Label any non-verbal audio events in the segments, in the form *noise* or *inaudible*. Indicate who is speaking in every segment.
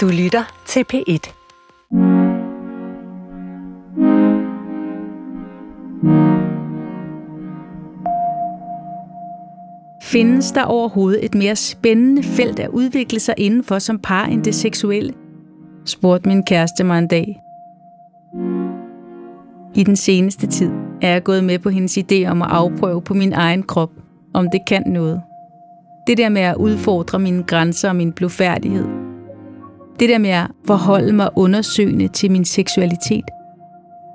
Speaker 1: Du lytter til P1.
Speaker 2: Findes der overhovedet et mere spændende felt at udvikle sig indenfor som par end det seksuelle? spurgte min kæreste mig en dag. I den seneste tid er jeg gået med på hendes idé om at afprøve på min egen krop, om det kan noget. Det der med at udfordre mine grænser og min blufærdighed. Det der med at forholde mig undersøgende til min seksualitet,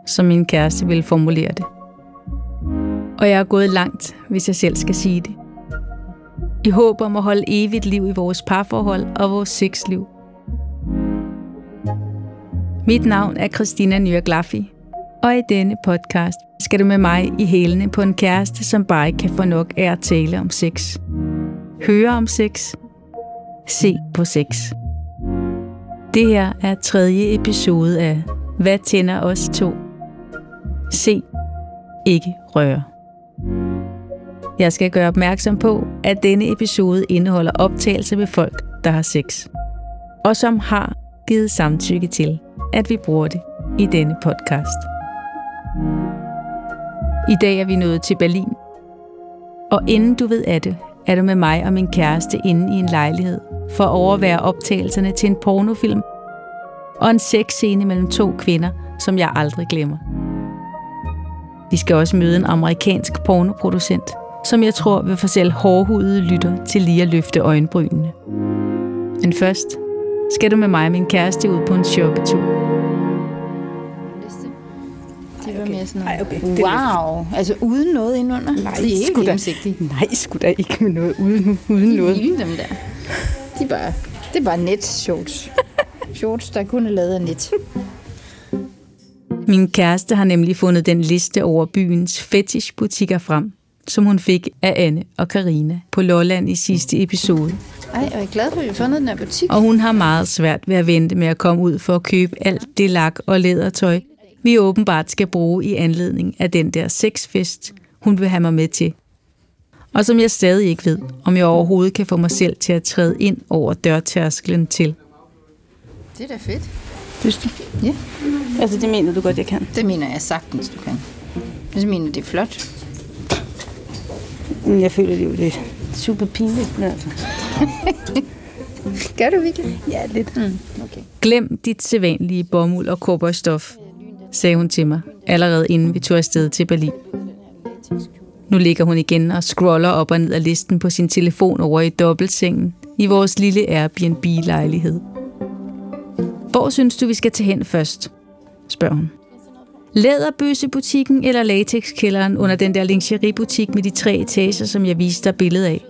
Speaker 2: som min kæreste ville formulere det. Og jeg er gået langt, hvis jeg selv skal sige det. I håb om at holde evigt liv i vores parforhold og vores sexliv. Mit navn er Christina Nyrglaffi, og i denne podcast skal du med mig i hælene på en kæreste, som bare ikke kan få nok af at tale om sex. Høre om sex. Se på sex. Det her er tredje episode af Hvad tænder os to? Se, ikke røre. Jeg skal gøre opmærksom på, at denne episode indeholder optagelser med folk, der har sex. Og som har givet samtykke til, at vi bruger det i denne podcast. I dag er vi nået til Berlin. Og inden du ved af det, er du med mig og min kæreste inde i en lejlighed for at overvære optagelserne til en pornofilm og en sexscene mellem to kvinder, som jeg aldrig glemmer. Vi skal også møde en amerikansk pornoproducent, som jeg tror vil få selv hårdhudede lytter til lige at løfte øjenbrynene. Men først skal du med mig og min kæreste ud på en shoppetur.
Speaker 3: Var mere sådan
Speaker 4: Ej, okay.
Speaker 3: noget.
Speaker 4: Det
Speaker 3: Wow, altså uden noget indunder?
Speaker 4: Nej,
Speaker 3: det er
Speaker 4: da.
Speaker 3: gennemsigtigt.
Speaker 4: Nej, sgu da ikke med noget uden, uden noget.
Speaker 3: Hele dem der. De er bare, det er bare net shorts. *laughs* shorts, der kun er lavet af net.
Speaker 2: Min kæreste har nemlig fundet den liste over byens fetishbutikker frem, som hun fik af Anne og Karina på Lolland i sidste episode.
Speaker 3: Ej, og jeg er glad for, at vi har fundet den her butik.
Speaker 2: Og hun har meget svært ved at vente med at komme ud for at købe alt det lak og lædertøj, vi åbenbart skal bruge i anledning af den der sexfest, hun vil have mig med til. Og som jeg stadig ikke ved, om jeg overhovedet kan få mig selv til at træde ind over dørtærsklen til.
Speaker 3: Det er da fedt.
Speaker 4: Synes du?
Speaker 3: Ja.
Speaker 4: Altså, det mener du godt, jeg kan.
Speaker 3: Det mener jeg sagtens, du kan. Jeg mener, det er flot.
Speaker 4: Men jeg føler det jo, det er super pinligt. Men altså. *laughs*
Speaker 3: Gør du virkelig?
Speaker 4: Ja, lidt.
Speaker 3: Mm, okay.
Speaker 2: Glem dit sædvanlige bomuld og kobberstof, sagde hun til mig, allerede inden vi tog afsted til Berlin. Nu ligger hun igen og scroller op og ned af listen på sin telefon over i dobbeltsengen i vores lille Airbnb-lejlighed. Hvor synes du, vi skal tage hen først? spørger hun. Læderbøssebutikken eller latexkælderen under den der lingeriebutik med de tre etager, som jeg viste dig billede af?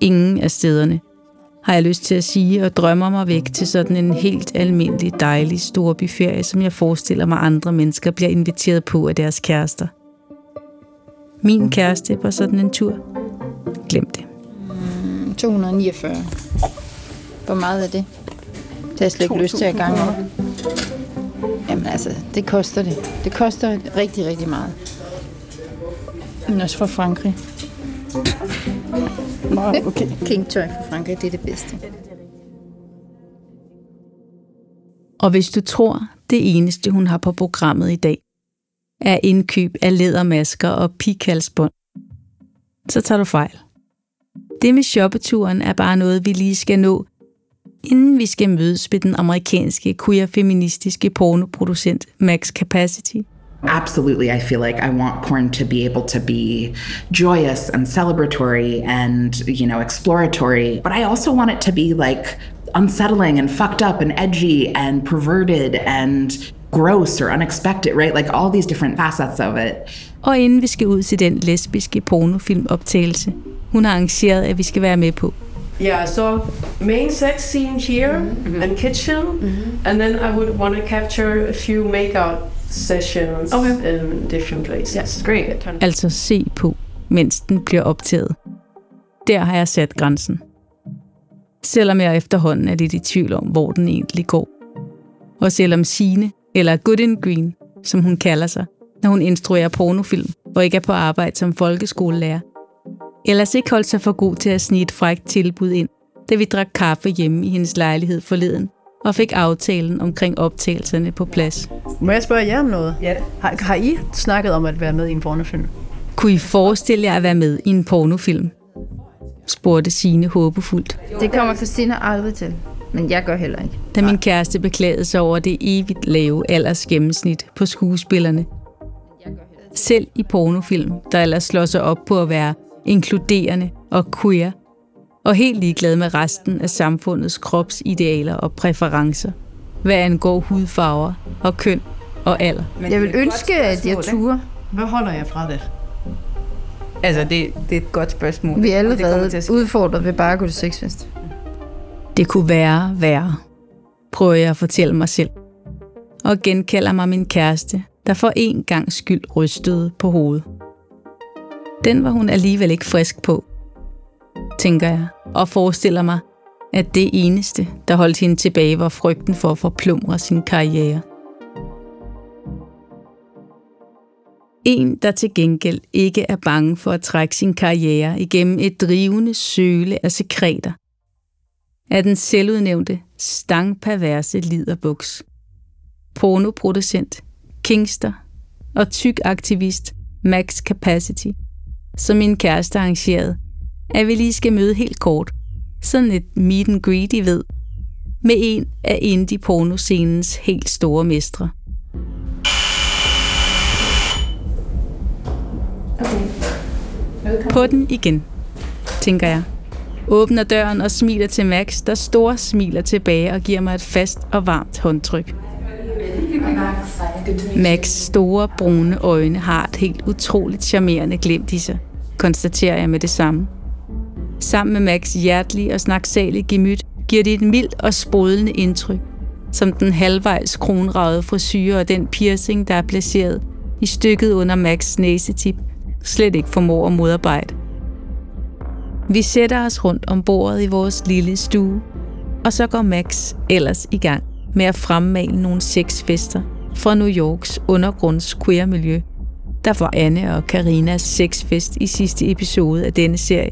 Speaker 2: Ingen af stederne, har jeg lyst til at sige, og drømmer mig væk til sådan en helt almindelig, dejlig storbyferie, som jeg forestiller mig andre mennesker bliver inviteret på af deres kærester. Min kæreste på sådan en tur. Glem det.
Speaker 3: 249. Hvor meget er det? Det har jeg slet ikke lyst til at gange op. Jamen altså, det koster det. Det koster rigtig, rigtig meget. Men også fra Frankrig.
Speaker 4: Nå, okay.
Speaker 3: Kingtøj fra Frankrig, det er det bedste.
Speaker 2: Og hvis du tror, det eneste hun har på programmet i dag, er indkøb af lædermasker og pikhalsbånd, så tager du fejl. Det med shoppeturen er bare noget, vi lige skal nå, inden vi skal mødes med den amerikanske queer-feministiske pornoproducent Max Capacity.
Speaker 5: Absolutely, I feel like I want porn to be able to be joyous and celebratory and, you know, exploratory. But I also want it to be like unsettling and fucked up and edgy and perverted and gross or unexpected, right? Like all these different facets of it.
Speaker 2: Og inden vi skal ud til den lesbiske pornofilmoptagelse, hun har arrangeret, at vi skal være med på.
Speaker 6: Yeah, so main sex scene here mhm. and kitchen, mhm. and then I would want to capture a few makeout sessions
Speaker 4: Okay.
Speaker 6: in different places.
Speaker 4: Yes, great.
Speaker 2: Altså se på, mens den bliver optaget. Der har jeg sat grænsen. Selvom jeg efterhånden er lidt i tvivl om, hvor den egentlig går. Og selvom Sine, eller Good in Green, som hun kalder sig, når hun instruerer pornofilm og ikke er på arbejde som folkeskolelærer, ellers ikke holdt sig for god til at snige et frækt tilbud ind, da vi drak kaffe hjemme i hendes lejlighed forleden og fik aftalen omkring optagelserne på plads.
Speaker 1: Må jeg spørge jer om noget? Ja. Har, har I snakket om at være med i en pornofilm?
Speaker 2: Kunne I forestille jer at være med i en pornofilm? spurgte Signe håbefuldt.
Speaker 3: Det kommer Christina aldrig til, men jeg gør heller ikke.
Speaker 2: Da min kæreste beklagede sig over det evigt lave aldersgennemsnit på skuespillerne. Selv i pornofilm, der ellers slår sig op på at være inkluderende og queer, og helt ligeglad med resten af samfundets kropsidealer og præferencer, hvad angår hudfarver og køn og alder.
Speaker 3: Men jeg vil ønske, at jeg turde.
Speaker 1: Hvad holder jeg fra det?
Speaker 4: Altså, det, det er et godt spørgsmål.
Speaker 3: Vi er allerede udfordret ved bare at gå til sexfest.
Speaker 2: Det kunne være værre, prøver jeg at fortælle mig selv. Og genkalder mig min kæreste, der for en gang skyld rystede på hovedet. Den var hun alligevel ikke frisk på, tænker jeg, og forestiller mig, at det eneste, der holdt hende tilbage, var frygten for at forplumre sin karriere. En, der til gengæld ikke er bange for at trække sin karriere igennem et drivende søle af sekreter, er den selvudnævnte stangperverse liderbuks. Pornoproducent, kingster og tyk aktivist Max Capacity, som min kæreste arrangerede, at vi lige skal møde helt kort. Sådan et meet and greet, I ved. Med en af indie pornoscenens helt store mestre. På den igen, tænker jeg. Åbner døren og smiler til Max, der store smiler tilbage og giver mig et fast og varmt håndtryk. Max store brune øjne har et helt utroligt charmerende glimt i sig, konstaterer jeg med det samme. Sammen med Max hjertelig og snaksalig gemyt giver det et mildt og sprudlende indtryk, som den halvvejs kronragede frisyre og den piercing, der er placeret i stykket under Max næsetip, slet ikke formår at modarbejde. Vi sætter os rundt om bordet i vores lille stue, og så går Max ellers i gang med at fremmale nogle sexfester fra New Yorks undergrunds queer-miljø, der var Anne og Karinas sexfest i sidste episode af denne serie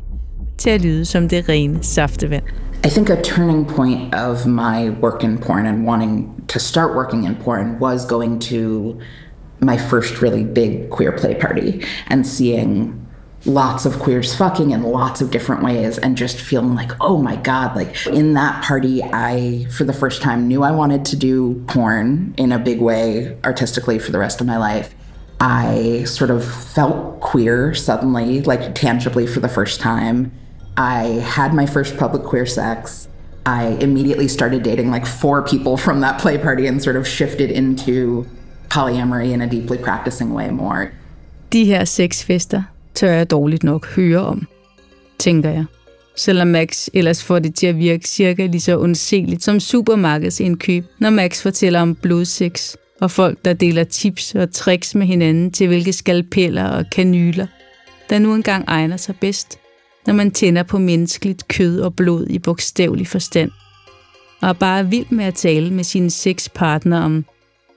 Speaker 2: til at lyde som det rene saftevand.
Speaker 5: I think a turning point of my work in porn and wanting to start working in porn was going to my first really big queer play party and seeing lots of queers fucking in lots of different ways and just feeling like oh my god like in that party i for the first time knew i wanted to do porn in a big way artistically for the rest of my life i sort of felt queer suddenly like tangibly for the first time i had my first public queer sex i immediately started dating like four people from that play party and sort of shifted into polyamory in a deeply practicing way more.
Speaker 2: De her sexfester tør jeg dårligt nok høre om, tænker jeg. Selvom Max ellers får det til at virke cirka lige så undseligt som supermarkedsindkøb, når Max fortæller om blodseks og folk, der deler tips og tricks med hinanden til hvilke skalpeller og kanyler, der nu engang egner sig bedst, når man tænder på menneskeligt kød og blod i bogstavelig forstand, og er bare vild med at tale med sine seks partner om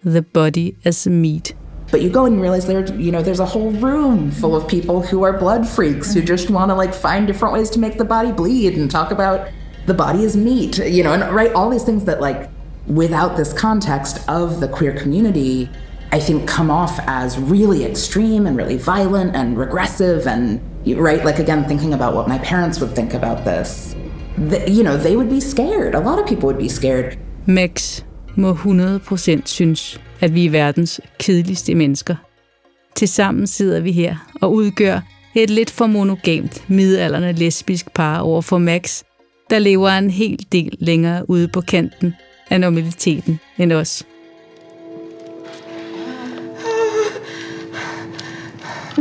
Speaker 2: the body as meat.
Speaker 5: But you go and you realize there, you know, there's a whole room full of people who are blood freaks who just want to like find different ways to make the body bleed and talk about the body as meat, you know, and right, all these things that like without this context of the queer community, i think come off as really extreme and really violent and regressive and right, like again thinking about what my parents would think about this. The, you know, they would be scared. A lot of people would be scared.
Speaker 2: Max må 100% synes, at vi er verdens kedeligste mennesker. Tilsammen sidder vi her og udgør et lidt for monogamt midalderne lesbisk par over for Max, der lever en hel del længere ude på kanten af normaliteten end os. Min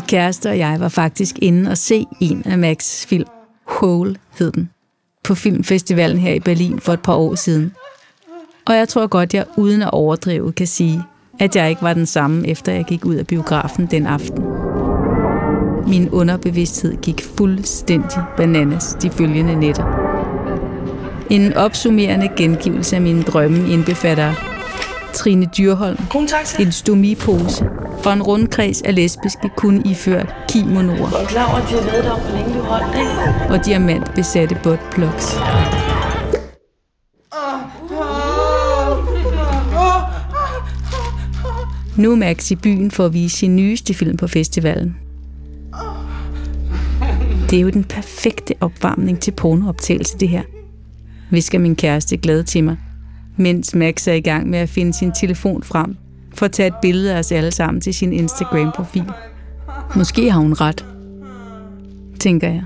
Speaker 2: kæreste og jeg var faktisk inde og se en af Max' film. Hole hed den. På filmfestivalen her i Berlin for et par år siden. Og jeg tror godt, jeg uden at overdrive kan sige, at jeg ikke var den samme, efter jeg gik ud af biografen den aften. Min underbevidsthed gik fuldstændig bananas de følgende nætter. En opsummerende gengivelse af mine drømme indbefatter Trine Dyrholm, en stomipose og en rundkreds af lesbiske kun iført kimonoer
Speaker 7: Jeg er klar over, at de har lavet dig om, hvor længe du holdt, ikke?
Speaker 2: og diamantbesatte botplugs. Nu er Max i byen for at vise sin nyeste film på festivalen. Det er jo den perfekte opvarmning til pornooptagelse, det her. Visker min kæreste glad til mig, mens Max er i gang med at finde sin telefon frem for at tage et billede af os alle sammen til sin Instagram-profil. Måske har hun ret, tænker jeg.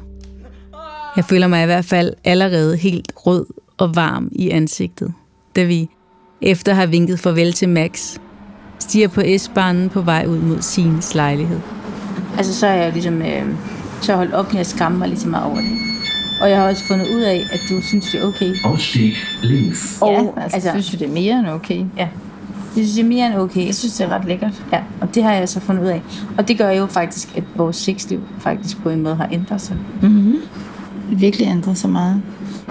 Speaker 2: Jeg føler mig i hvert fald allerede helt rød og varm i ansigtet, da vi, efter at have vinket farvel til Max, stiger på S-banen på vej ud mod sin lejlighed.
Speaker 8: Altså, så er jeg jo ligesom, øh, så har jeg holdt op med at skamme mig lige så meget over det. Og jeg har også fundet ud af, at du synes, det er okay.
Speaker 9: Ausstieg links.
Speaker 8: Og,
Speaker 3: Ja, altså, altså, synes du, det er mere end okay?
Speaker 8: Ja. Det synes jeg er mere end okay.
Speaker 3: Jeg synes, det er ret lækkert.
Speaker 8: Ja, og det har jeg så fundet ud af. Og det gør jo faktisk, at vores sexliv faktisk på en måde har ændret sig.
Speaker 3: Mm-hmm. Det virkelig ændret så meget.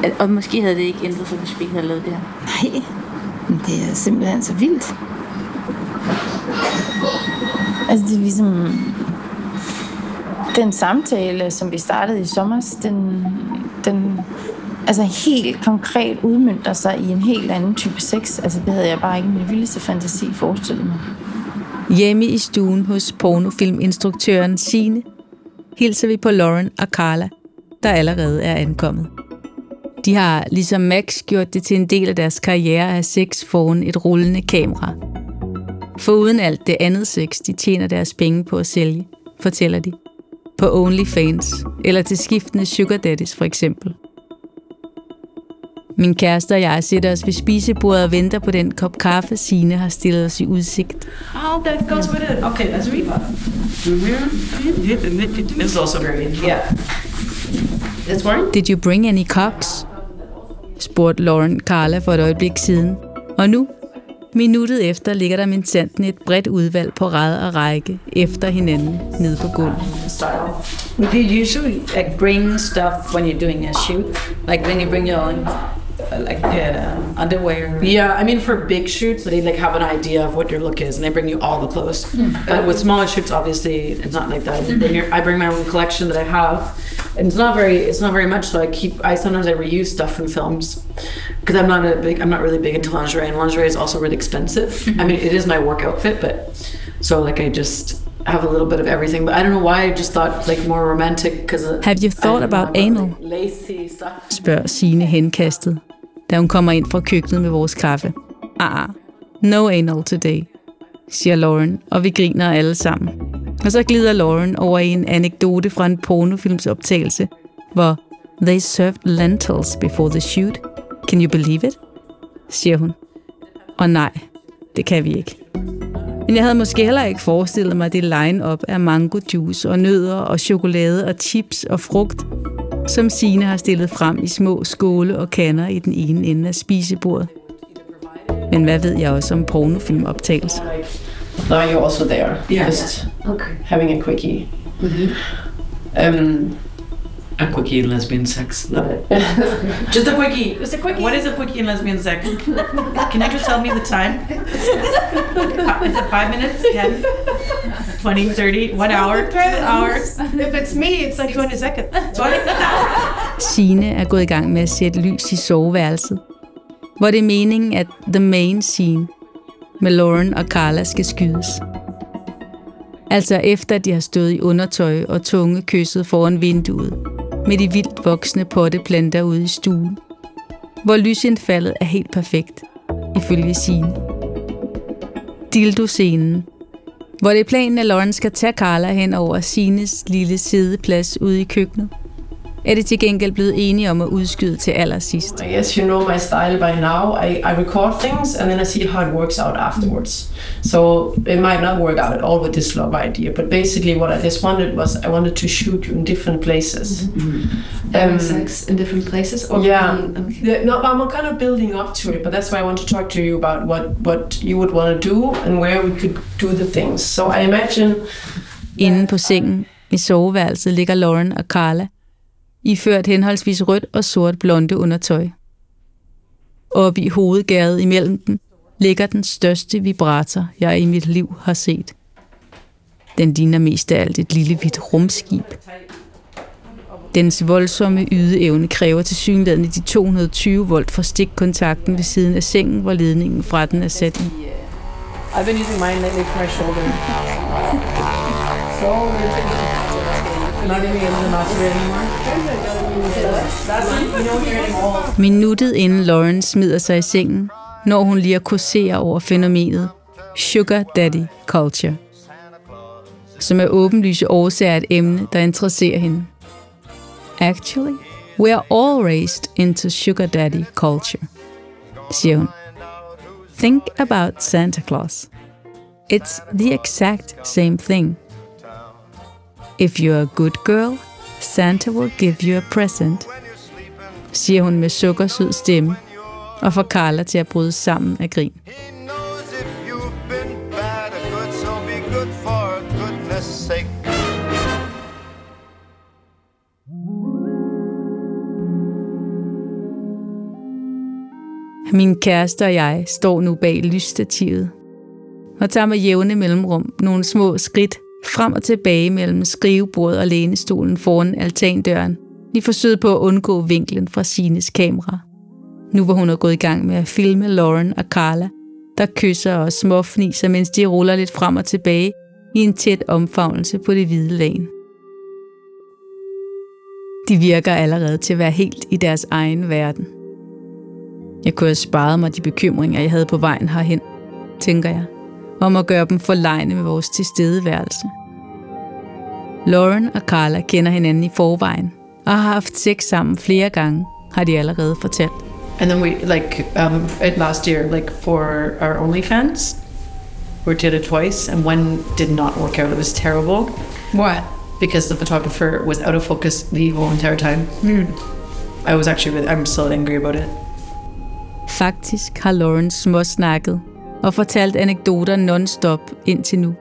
Speaker 8: At- Og måske havde det ikke ændret sig, hvis vi ikke havde lavet det her.
Speaker 3: Nej, men det er simpelthen så vildt. Altså, det er ligesom... Den samtale, som vi startede i sommer, den, den altså helt konkret udmyndter sig i en helt anden type sex. Altså, det havde jeg bare ikke min vildeste fantasi forestillet mig.
Speaker 2: Hjemme i stuen hos pornofilminstruktøren Sine hilser vi på Lauren og Carla, der allerede er ankommet. De har, ligesom Max, gjort det til en del af deres karriere at sex foran et rullende kamera. For uden alt det andet sex, de tjener deres penge på at sælge, fortæller de. På OnlyFans, eller til skiftende sugar daddies for eksempel. Min kæreste og jeg sætter os ved spisebordet og venter på den kop kaffe, Sine har stillet os i udsigt.
Speaker 7: Oh, that goes with it. Okay, that's Reba. Mm-hmm. It's also very. Yeah. It's fine?
Speaker 2: Did you bring any cocks? spurgte Lauren Carla for et øjeblik siden. Og nu, minuttet efter, ligger der min sanden et bredt udvalg på ræd og række efter hinanden ned på gulvet.
Speaker 10: Do you usually like bring stuff when you're doing a shoot? Like when you bring your own, Uh, like uh, underwear?
Speaker 7: Yeah, I mean for big shoots, they like have an idea of what your look is, and they bring you all the clothes. Hmm. But with smaller shoots, obviously, it's not like that. Then you're, I bring my own collection that I have, and it's not very, it's not very much. So I keep, I sometimes I reuse stuff from films because I'm not a big, I'm not really big into lingerie, and lingerie is also really expensive. I mean, it is my work outfit, but so like I just have a little bit of everything. But I don't know why I just thought like more romantic because.
Speaker 2: Uh, have you thought about anal?
Speaker 7: Lacy stuff.
Speaker 2: spørger Signe henkastet, da hun kommer ind fra køkkenet med vores kaffe. Ah, ah, no anal today, siger Lauren, og vi griner alle sammen. Og så glider Lauren over i en anekdote fra en pornofilmsoptagelse, hvor They served lentils before the shoot. Can you believe it? siger hun. Og nej, det kan vi ikke. Men jeg havde måske heller ikke forestillet mig det line-up af mango juice og nødder og chokolade og chips og frugt, som Sine har stillet frem i små skåle og kander i den ene ende af spisebordet. Men hvad ved jeg også om pornofilmoptagelser?
Speaker 6: Now you're also there.
Speaker 7: Yeah.
Speaker 6: Just
Speaker 10: Okay.
Speaker 6: having a quickie. Um,
Speaker 7: A quickie in lesbian sex. Love *laughs* it. just a quickie. Just a quickie. What is a quickie in lesbian sex? Can you just tell me the time? *laughs* is it five minutes? Ten? 20, 30, one hour? Two hours?
Speaker 6: if it's me, it's like 20 seconds.
Speaker 7: 20?
Speaker 2: Sine er gået i gang med at sætte lys i soveværelset, hvor det er meningen, at the main scene med Lauren og Carla skal skydes. Altså efter at de har stået i undertøj og tunge kysset foran vinduet, med de vildt voksne potteplanter ude i stuen, hvor lysindfaldet er helt perfekt, ifølge Signe. Dildo-scenen, hvor det er planen, at Lauren skal tage Carla hen over Sines lille sideplads ude i køkkenet, er det til gengæld blevet enige om at udskyde til allersidst.
Speaker 6: I guess you know my style by now. I, I record things and then I see how it works out afterwards. So it might not work out at all with this love idea, but basically what I just wanted was I wanted to shoot you in different places.
Speaker 7: Having sex in different places? Or
Speaker 6: Yeah.
Speaker 7: Um,
Speaker 6: Yeah, no, I'm kind of building up to it, but that's why I want to talk to you about what, what you would want to do and where we could do the things. So I imagine
Speaker 2: Inde på sengen i soveværelset ligger Lauren og Carla, iført henholdsvis rødt og sort blonde undertøj. Oppe i hovedgæret imellem dem ligger den største vibrator, jeg i mit liv har set. Den ligner mest af alt et lille hvidt rumskib. Dens voldsomme ydeevne kræver til synligheden de 220 volt fra stikkontakten ved siden af sengen, hvor ledningen fra den er sat i.
Speaker 6: I've been using mine lately for my shoulder. *laughs*
Speaker 2: Minuttet inden Lauren smider sig i sengen, når hun lige at kursere over fænomenet Sugar Daddy Culture, som er åbenlyse årsager et emne, der interesserer hende. Actually, we are all raised into sugar daddy culture, siger hun. Think about Santa Claus. It's the exact same thing. If you're a good girl, Santa will give you a present, siger hun med sukkersød stemme, og får Carla til at bryde sammen af grin. Min kæreste og jeg står nu bag lysstativet og tager med jævne mellemrum nogle små skridt frem og tilbage mellem skrivebordet og lænestolen foran altandøren, i forsøget på at undgå vinklen fra Sines kamera. Nu var hun gået i gang med at filme Lauren og Carla, der kysser og småfniser, mens de ruller lidt frem og tilbage i en tæt omfavnelse på det hvide lagen. De virker allerede til at være helt i deres egen verden. Jeg kunne have sparet mig de bekymringer, jeg havde på vejen herhen, tænker jeg, om at gøre dem forlegne med vores tilstedeværelse. Lauren og Carla kender hinanden i forvejen, og har haft sex sammen flere gange, har de allerede fortalt.
Speaker 6: And then we like um at last year, like for our OnlyFans, we did it twice, and one did not work out. It was terrible.
Speaker 3: What?
Speaker 6: Because the photographer was out of focus the whole entire time. I was actually really, I'm still angry about it.
Speaker 2: Faktisk har Lauren småsnakket og fortalt anekdoter non-stop indtil nu.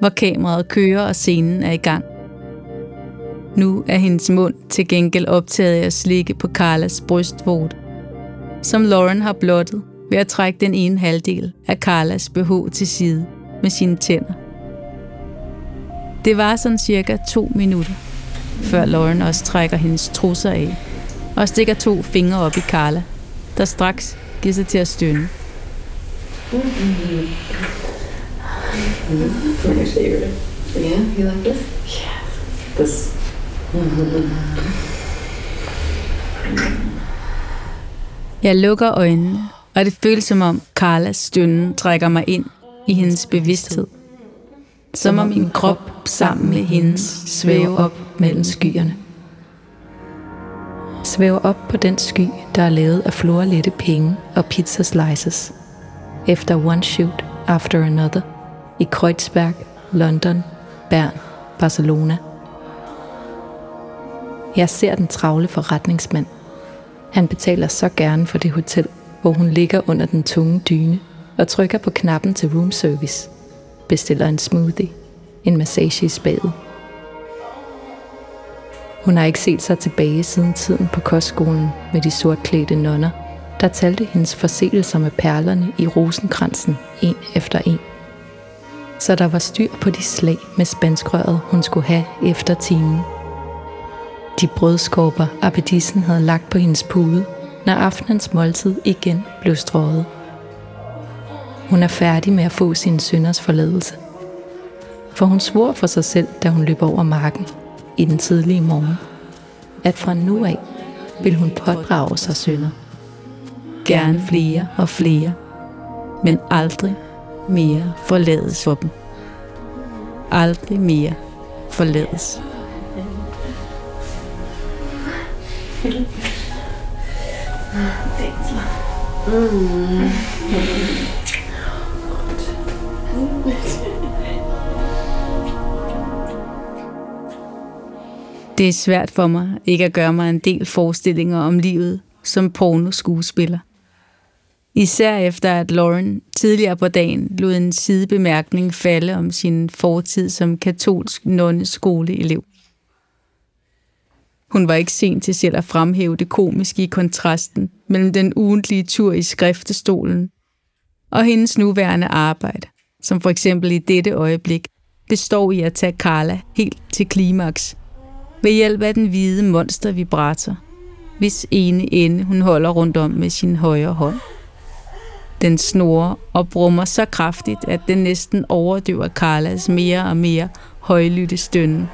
Speaker 2: Hvor kameraet kører og scenen er i gang. Nu er hendes mund til gengæld optaget af at slikke på Carlas brystvort, som Lauren har blottet ved at trække den ene halvdel af Carlas BH til side med sine tænder. Det var sådan cirka to minutter, før Lauren også trækker hendes trusser af og stikker to fingre op i Carla, der straks giver sig til at stønne.
Speaker 11: Yeah, you like this? Yeah. This.
Speaker 2: Jeg lukker øjnene, og det føles som om Carlas stønne trækker mig ind i hendes bevidsthed. Som om min krop sammen med hendes svæver op mellem skyerne. Svæver op på den sky, der er lavet af florlette penge og pizza slices. Efter one shoot after another i Kreuzberg, London, Bern, Barcelona. Jeg ser den travle forretningsmand. Han betaler så gerne for det hotel, hvor hun ligger under den tunge dyne og trykker på knappen til room service. Bestiller en smoothie, en massage i spadet. Hun har ikke set sig tilbage siden tiden på kostskolen med de sortklædte nonner, der talte hendes forseelser med perlerne i rosenkransen en efter en. Så der var styr på de slag med spanskrøret, hun skulle have efter timen. De brødskorper, appetissen havde lagt på hendes pude, når aftenens måltid igen blev strøget. Hun er færdig med at få sin sønders forladelse. For hun svor for sig selv, da hun løb over marken i den tidlige morgen, at fra nu af vil hun pådrage sig sønder. Gerne flere og flere, men aldrig mere forlades for dem. Aldrig mere forlades. Det er svært for mig ikke at gøre mig en del forestillinger om livet som pornoskuespiller. Især efter at Lauren tidligere på dagen lod en sidebemærkning falde om sin fortid som katolsk nonneskoleelev. Hun var ikke sen til selv at fremhæve det komiske i kontrasten mellem den ugentlige tur i skriftestolen og hendes nuværende arbejde, som for eksempel i dette øjeblik består i at tage Carla helt til klimaks ved hjælp af den hvide monster vibrator, hvis ene ende hun holder rundt om med sin højre hånd. Den snorer og brummer så kraftigt, at den næsten overdøver Carlas mere og mere højlytte stønne.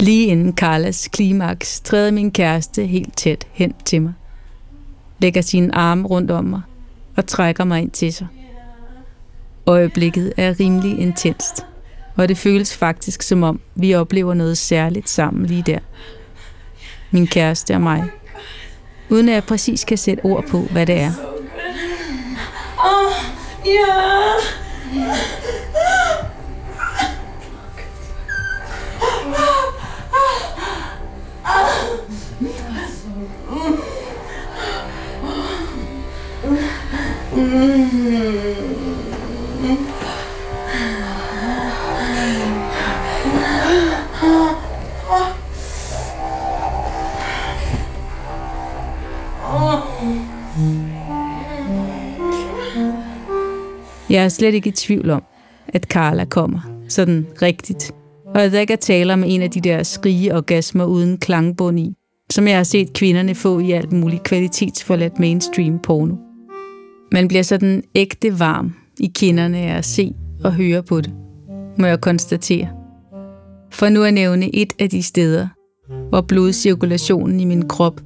Speaker 2: Lige inden Carlas klimaks træder min kæreste helt tæt hen til mig. Lægger sine arme rundt om mig og trækker mig ind til sig. Øjeblikket er rimelig intenst, og det føles faktisk som om, vi oplever noget særligt sammen lige der. Min kæreste og mig. Uden at jeg præcis kan sætte ord på, hvad det er.
Speaker 12: Oh, yeah.
Speaker 2: Jeg er slet ikke i tvivl om, at Carla kommer sådan rigtigt. Og at der ikke er tale om en af de der skrige orgasmer uden klangbund i, som jeg har set kvinderne få i alt muligt kvalitetsforladt mainstream porno. Man bliver sådan ægte varm i kinderne af at se og høre på det, må jeg konstatere. For nu at nævne et af de steder, hvor blodcirkulationen i min krop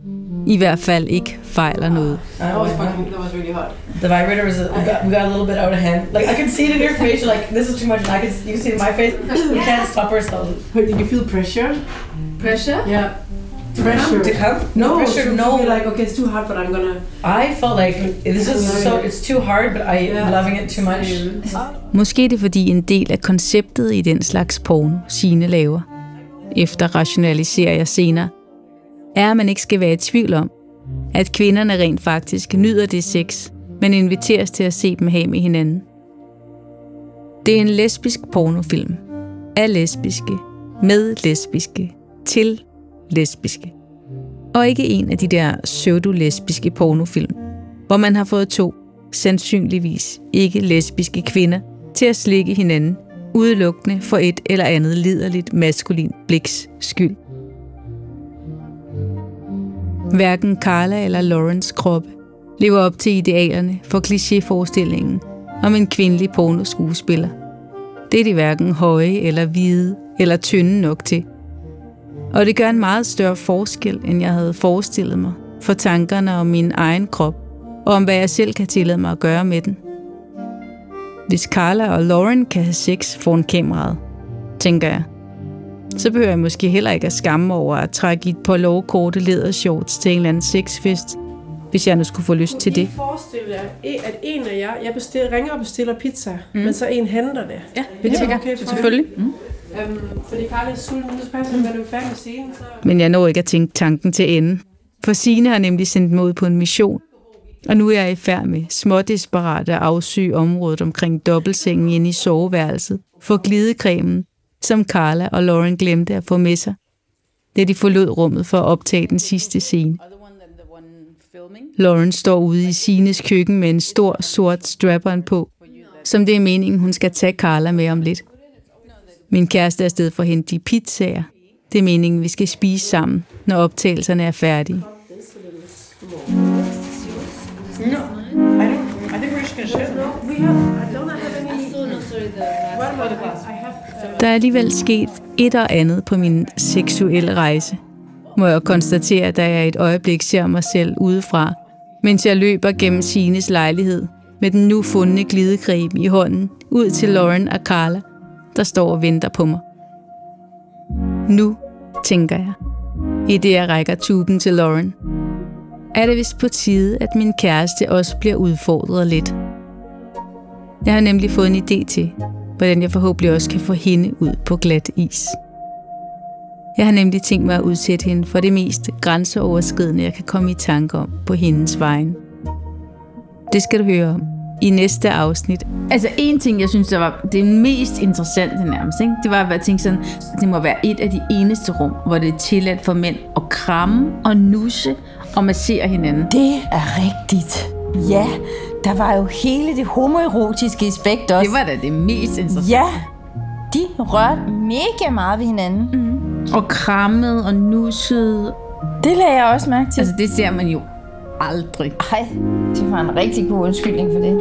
Speaker 2: i hvert fald ikke fejler noget.
Speaker 6: That was fucking. That was really hot. The vibrator was. A, we, got, we got a little bit out of hand. Like I could see it in your face. You're like, this is too much. And I could. You can see it in my face. We can't stop ourselves.
Speaker 12: Did you feel pressure?
Speaker 6: Pressure?
Speaker 12: Yeah. Pressure.
Speaker 6: To come?
Speaker 12: No,
Speaker 6: pressure.
Speaker 12: to- to
Speaker 6: No.
Speaker 12: be like, okay, it's too hot, but I'm gonna.
Speaker 6: I felt like this is so. It's too hard, but I am loving it too much.
Speaker 2: Måske er det fordi en del af konceptet i den slags porno, sine laver, efter rationaliserer jeg senere, er, at man ikke skal være i tvivl om, at kvinderne rent faktisk nyder det sex, men inviteres til at se dem have med hinanden. Det er en lesbisk pornofilm. Af lesbiske, med lesbiske, til lesbiske. Og ikke en af de der pseudo-lesbiske pornofilm, hvor man har fået to, sandsynligvis ikke lesbiske kvinder, til at slikke hinanden, udelukkende for et eller andet liderligt maskulin bliks skyld. Hverken Carla eller Lawrence kroppe lever op til idealerne for klichéforestillingen om en kvindelig pornoskuespiller. Det er de hverken høje eller hvide eller tynde nok til. Og det gør en meget større forskel, end jeg havde forestillet mig, for tankerne om min egen krop, og om hvad jeg selv kan tillade mig at gøre med den. Hvis Carla og Lauren kan have sex foran kameraet, tænker jeg, så behøver jeg måske heller ikke at skamme over at trække et par lovkorte lædershorts til en eller anden sexfest, hvis jeg nu skulle få lyst til det.
Speaker 12: Forestil jer, at en af jer, jeg bestiller, ringer og bestiller pizza, mm. men så en henter det.
Speaker 2: Ja,
Speaker 12: det
Speaker 2: tænker jeg.
Speaker 12: for?
Speaker 2: Selvfølgelig. Mm.
Speaker 12: Øhm, fordi Karl er sulten, så passer det, er færdig med scenen, så...
Speaker 2: Men jeg når ikke at tænke tanken til ende. For Signe har nemlig sendt mig ud på en mission. Og nu er jeg i færd med smådesperat at afsyge området omkring dobbeltsengen inde i soveværelset for glidecremen, som Carla og Lauren glemte at få med sig, da de forlod rummet for at optage den sidste scene. Lauren står ude i Sines køkken med en stor sort strap på, som det er meningen, hun skal tage Carla med om lidt. Min kæreste er afsted for at hente de pizzaer. Det er meningen, vi skal spise sammen, når optagelserne er færdige.
Speaker 6: No,
Speaker 2: der er alligevel sket et og andet på min seksuelle rejse, må jeg konstatere, da jeg et øjeblik ser mig selv udefra, mens jeg løber gennem Sines lejlighed med den nu fundne glidecreme i hånden ud til Lauren og Carla, der står og venter på mig. Nu, tænker jeg, i det jeg rækker tuben til Lauren, er det vist på tide, at min kæreste også bliver udfordret lidt. Jeg har nemlig fået en idé til, hvordan jeg forhåbentlig også kan få hende ud på glat is. Jeg har nemlig tænkt mig at udsætte hende for det mest grænseoverskridende, jeg kan komme i tanke om på hendes vejen. Det skal du høre om
Speaker 13: i næste afsnit.
Speaker 2: Altså en ting, jeg synes, der var det mest interessante nærmest, ikke? det var at tænke sådan, at det må være et af de eneste rum, hvor det er tilladt for mænd at kramme og nusse og massere hinanden.
Speaker 3: Det er rigtigt. Ja, der var jo hele det homoerotiske aspekt også.
Speaker 2: Det var da det mest interessante.
Speaker 3: Ja, de rørte mega meget ved hinanden. Mm.
Speaker 2: Og krammede og nussede.
Speaker 3: Det lagde jeg også mærke til.
Speaker 2: Altså det ser man jo aldrig.
Speaker 3: Ej, det var en rigtig god undskyldning for det.